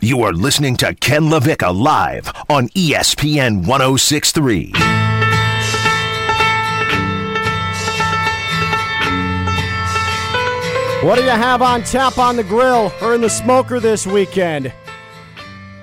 You are listening to Ken LaVicka live on ESPN 1063. What do you have on tap on the grill or in the smoker this weekend?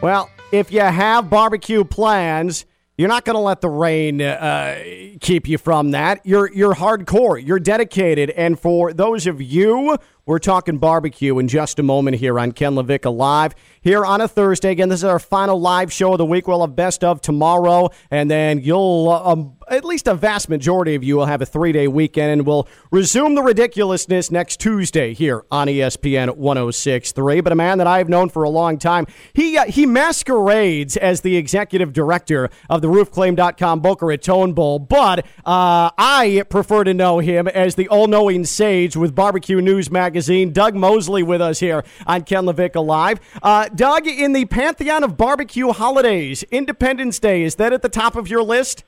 Well, if you have barbecue plans, you're not going to let the rain uh, keep you from that. You're you're hardcore. You're dedicated. And for those of you, we're talking barbecue in just a moment here on Ken LaVicka Live here on a Thursday. Again, this is our final live show of the week. We'll have best of tomorrow, and then you'll uh, um, at least a vast majority of you will have a three day weekend, and we'll resume the ridiculousness next Tuesday here on ESPN 106.3. But a man that I've known for a long time, he uh, he masquerades as the executive director of the RoofClaim.com Boca Raton Bowl, but uh, I prefer to know him as the all knowing sage with Barbecue News Magazine. Doug Mosley with us here on Ken LaVicka Live. Uh, Doug, in the pantheon of barbecue holidays, Independence Day, is that at the top of your list?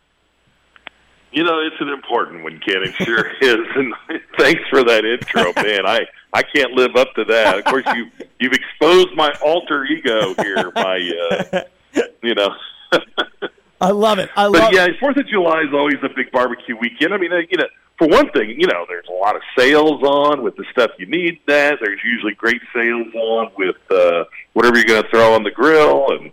You know, it's an important one, Ken. It sure is. And thanks for that intro, man. I I can't live up to that. Of course, you you've exposed my alter ego here. My, uh, you know. I love it. I but love yeah. Fourth of July is always a big barbecue weekend. I mean, uh, you know, for one thing, you know, there's a lot of sales on with the stuff you need. That there's usually great sales on with uh, whatever you're going to throw on the grill, and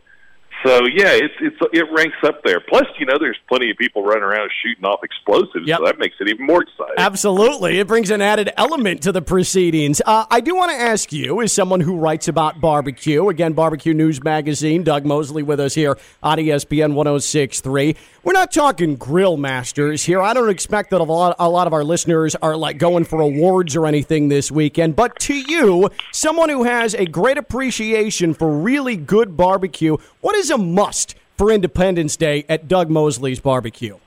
so yeah, it's it's it ranks up there. Plus, you know, there's plenty of people running around shooting off explosives, Yep. so that makes it even more exciting. Absolutely. It brings an added element to the proceedings. Uh, I do want to ask you, as someone who writes about barbecue, again, Barbecue News Magazine, Doug Mosley with us here on ESPN 1063. We're not talking grill masters here. I don't expect that a lot, a lot of our listeners are like going for awards or anything this weekend. But to you, someone who has a great appreciation for really good barbecue, what is a must for Independence Day at Doug Mosley's Barbecue?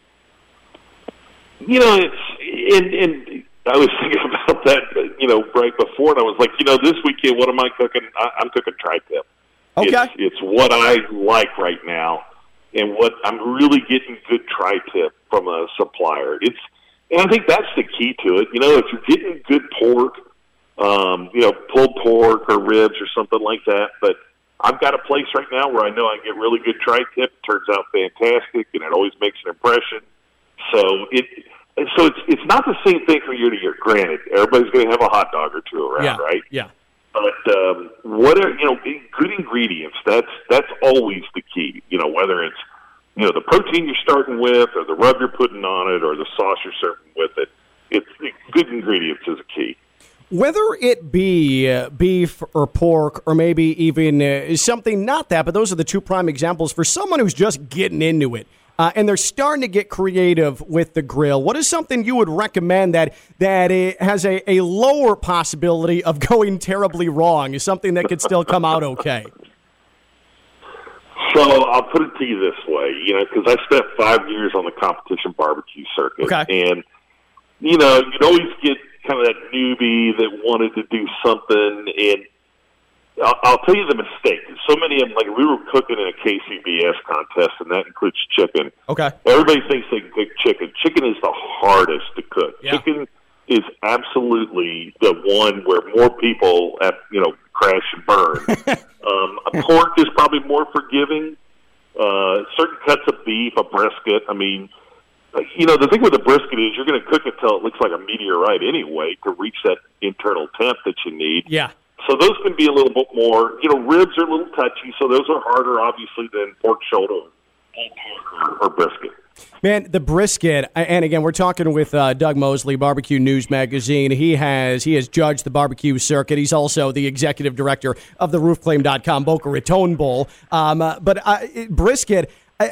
You know, it's and and I was thinking about that, you know, right before, and I was like, you know, this weekend, what am I cooking? I, I'm cooking tri-tip. Okay. It's, it's what I like right now, and what I'm really getting good tri-tip from a supplier. It's, and I think that's the key to it. You know, if you're getting good pork, um, you know, pulled pork or ribs or something like that, but I've got a place right now where I know I can get really good tri-tip. Turns out fantastic, and it always makes an impression. So it, so it's it's not the same thing from year to year. Granted, everybody's going to have a hot dog or two around, yeah. right? Yeah. But um, what are you know good ingredients? That's that's always the key. You know whether it's you know the protein you're starting with, or the rub you're putting on it, or the sauce you're serving with it. It's good ingredients is a key. Whether it be uh, beef or pork, or maybe even uh, something not that, but those are the two prime examples for someone who's just getting into it. Uh, and they're starting to get creative with the grill. What is something you would recommend that that it has a, a lower possibility of going terribly wrong? Is something that could still come out okay? So I'll put it to you this way, you know, because I spent five years on the competition barbecue circuit, Okay. and you know, you'd always get kind of that newbie that wanted to do something, and I'll, I'll tell you the mistake. So many of them, like we were cooking in a KCBS contest, and that includes chicken. Okay. Everybody thinks they can cook chicken. Chicken is the hardest to cook. Yeah. Chicken is absolutely the one where more people, have, you know, crash and burn. um, a pork is probably more forgiving. Uh, certain cuts of beef, a brisket. I mean, you know, the thing with the brisket is you're going to cook it till it looks like a meteorite anyway to reach that internal temp that you need. Yeah. So those can be a little bit more, you know, ribs are a little touchy, so those are harder, obviously, than pork shoulder or, or brisket. Man, the brisket, and again, we're talking with uh, Doug Mosley, Barbecue News Magazine. He has he has judged the barbecue circuit. He's also the executive director of the RoofClaim.com Boca Raton Bowl. Um, uh, but uh, brisket.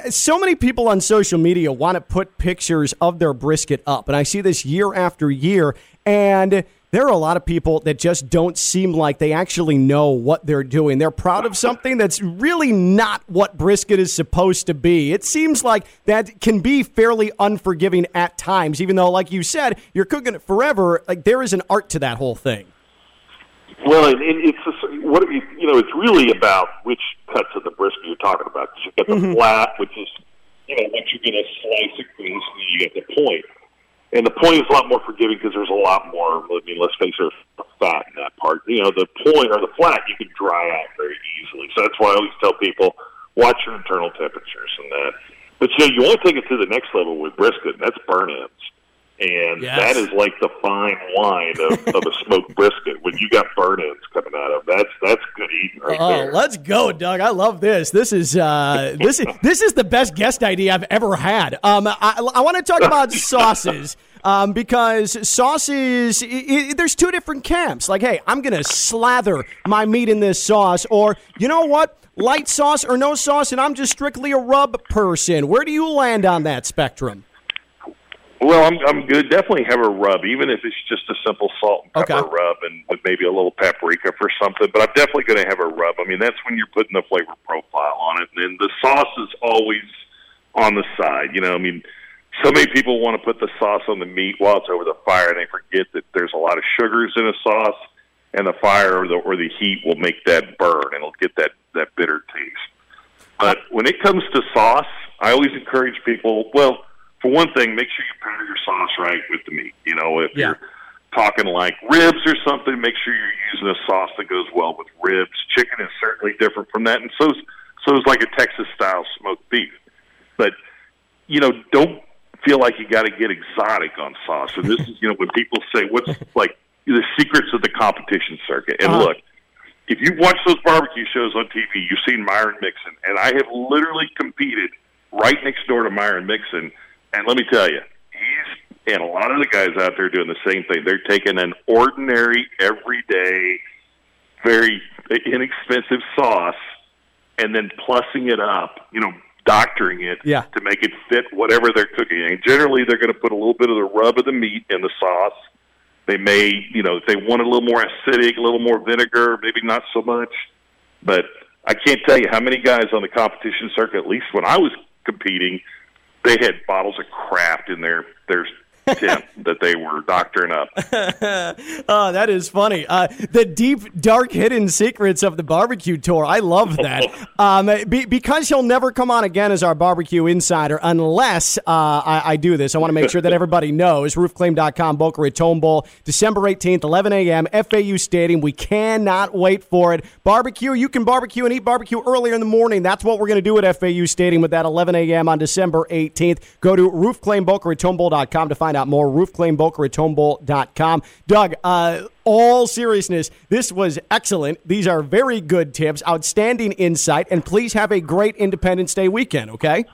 So many people on social media want to put pictures of their brisket up, and I see this year after year. And there are a lot of people that just don't seem like they actually know what they're doing. They're proud of something that's really not what brisket is supposed to be. It seems like that can be fairly unforgiving at times, even though, like you said, you're cooking it forever. Like there is an art to that whole thing. Well, and, it's just, what you, you know, it's really about which cuts of the brisket you're talking about. you've got the mm-hmm. flat, which is you know what you're going to slice across, and you get the point. And the point is a lot more forgiving because there's a lot more. I mean, let's face it, fat in that part. You know, the point or the flat you can dry out very easily. So that's why I always tell people watch your internal temperatures and that. But you know, you want to take it to the next level with brisket, and that's burnt ends. And Yes. that is like the fine wine of, of a smoked brisket. When you got burnt ends coming out of that's that's good eating right Oh, there. let's go, Doug! I love this. This is uh, this is this is the best guest idea I've ever had. Um, I, I want to talk about sauces. Um, because sauces, i i there's two different camps. Like, hey, I'm gonna slather my meat in this sauce, or you know what, light sauce or no sauce, and I'm just strictly a rub person. Where do you land on that spectrum? Well, I'm I'm good. Definitely have a rub, even if it's just a simple salt and pepper Okay. rub, and with maybe a little paprika for something. But I'm definitely going to have a rub. I mean, that's when you're putting the flavor profile on it, and the sauce is always on the side. You know, I mean, so many people want to put the sauce on the meat while it's over the fire, and they forget that there's a lot of sugars in a sauce, and the fire or the or the heat will make that burn, and it'll get that that bitter taste. But when it comes to sauce, I always encourage people. Well, for one thing, make sure you pair your sauce right with the meat. You know, if Yeah. you're talking like ribs or something, make sure you're using a sauce that goes well with ribs. Chicken is certainly different from that, and so so is like a Texas style smoked beef. But you know, don't feel like you got to get exotic on sauce. And this is, you know, when people say, "What's like the secrets of the competition circuit?" And Uh-huh. look, if you've watched those barbecue shows on TV, you've seen Myron Mixon, and I have literally competed right next door to Myron Mixon. And let me tell you, and a lot of the guys out there doing the same thing. They're taking an ordinary, everyday, very inexpensive sauce and then plussing it up, you know, doctoring it Yeah. to make it fit whatever they're cooking. And generally, they're going to put a little bit of the rub of the meat in the sauce. They may, you know, if they want a little more acidic, a little more vinegar, maybe not so much. But I can't tell you how many guys on the competition circuit, at least when I was competing, they had bottles of Kraft in their their tent that they were doctoring up. Oh, that is funny. Uh, the deep, dark, hidden secrets of the barbecue tour. I love that. um, be, because he'll never come on again as our barbecue insider unless uh, I, I do this. I want to make sure that everybody knows. Roofclaim.com, Boca Raton Bowl, December 18th, 11 a.m., FAU Stadium. We cannot wait for it. Barbecue, you can barbecue and eat barbecue earlier in the morning. That's what we're going to do at FAU Stadium with that 11 a.m. on December 18th. Go to roofclaimbocaratonbowl.com to find out more. Roofclaimbocaratonbowl.com. Doug, uh, all seriousness, this was excellent. These are very good tips, outstanding insight, and please have a great Independence Day weekend, okay?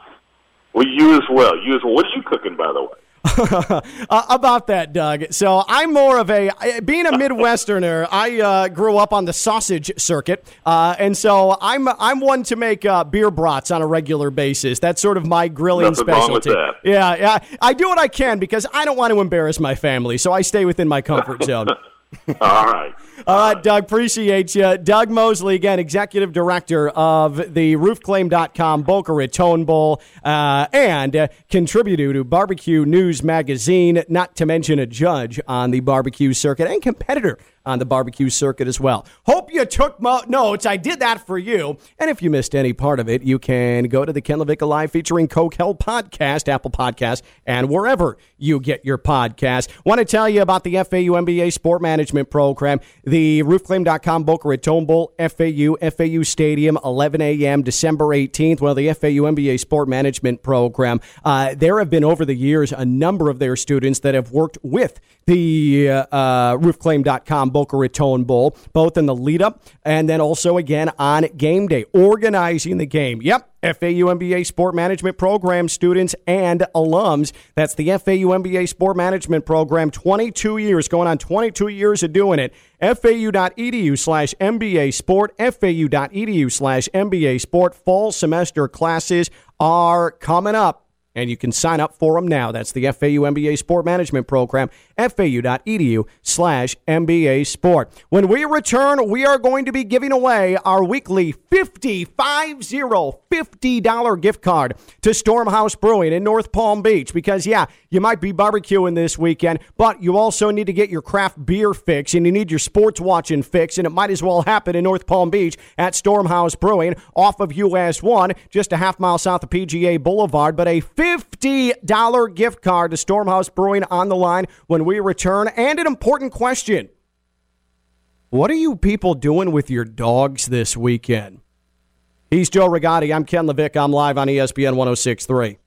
Well, you as well. You as well. What are you cooking, by the way? Uh, about that, Doug. So I'm more of a being a Midwesterner. I uh, grew up on the sausage circuit, uh, and so I'm I'm one to make uh, beer brats on a regular basis. That's sort of my grilling Nothing specialty. Yeah, yeah. I do what I can because I don't want to embarrass my family, so I stay within my comfort zone. All right. All right, Doug, appreciate you. Doug Mosley, again, executive director of the roofclaim.com Boca Raton Bowl uh, and contributor to Barbecue News Magazine, not to mention a judge on the barbecue circuit and competitor on the barbecue circuit as well. Hope you took mo- notes. I did that for you. And if you missed any part of it, you can go to the Ken LaVicka Live featuring Coke Hell podcast, Apple Podcast, and wherever you get your podcast. Want to tell you about the FAU MBA Sport Management Program, the roofclaim.com Boca Raton Bowl, FAU, FAU Stadium, 11 a.m., December 18th. Well, the FAU MBA Sport Management Program, uh, there have been over the years a number of their students that have worked with the uh, uh, roofclaim.com Boca Raton Bowl, both in the lead up and then also again on game day, organizing the game. Yep. FAU MBA Sport Management Program students and alums. That's the FAU MBA Sport Management Program. 22 years, going on 22 years of doing it. FAU.edu slash MBA Sport, FAU.edu slash MBA Sport. Fall semester classes are coming up. And you can sign up for them now. That's the FAU MBA Sport Management Program, fau.edu slash MBA Sport. When we return, we are going to be giving away our weekly 50, $50 gift card to Stormhouse Brewing in North Palm Beach. Because, yeah, you might be barbecuing this weekend, but you also need to get your craft beer fix and you need your sports watching fix. And it might as well happen in North Palm Beach at Stormhouse Brewing off of US 1, just a half mile south of PGA Boulevard. But a $50 gift card to Stormhouse Brewing on the line when we return. And an important question. What are you people doing with your dogs this weekend? He's Joe Rigotti. I'm Ken Levick. I'm live on ESPN 1063.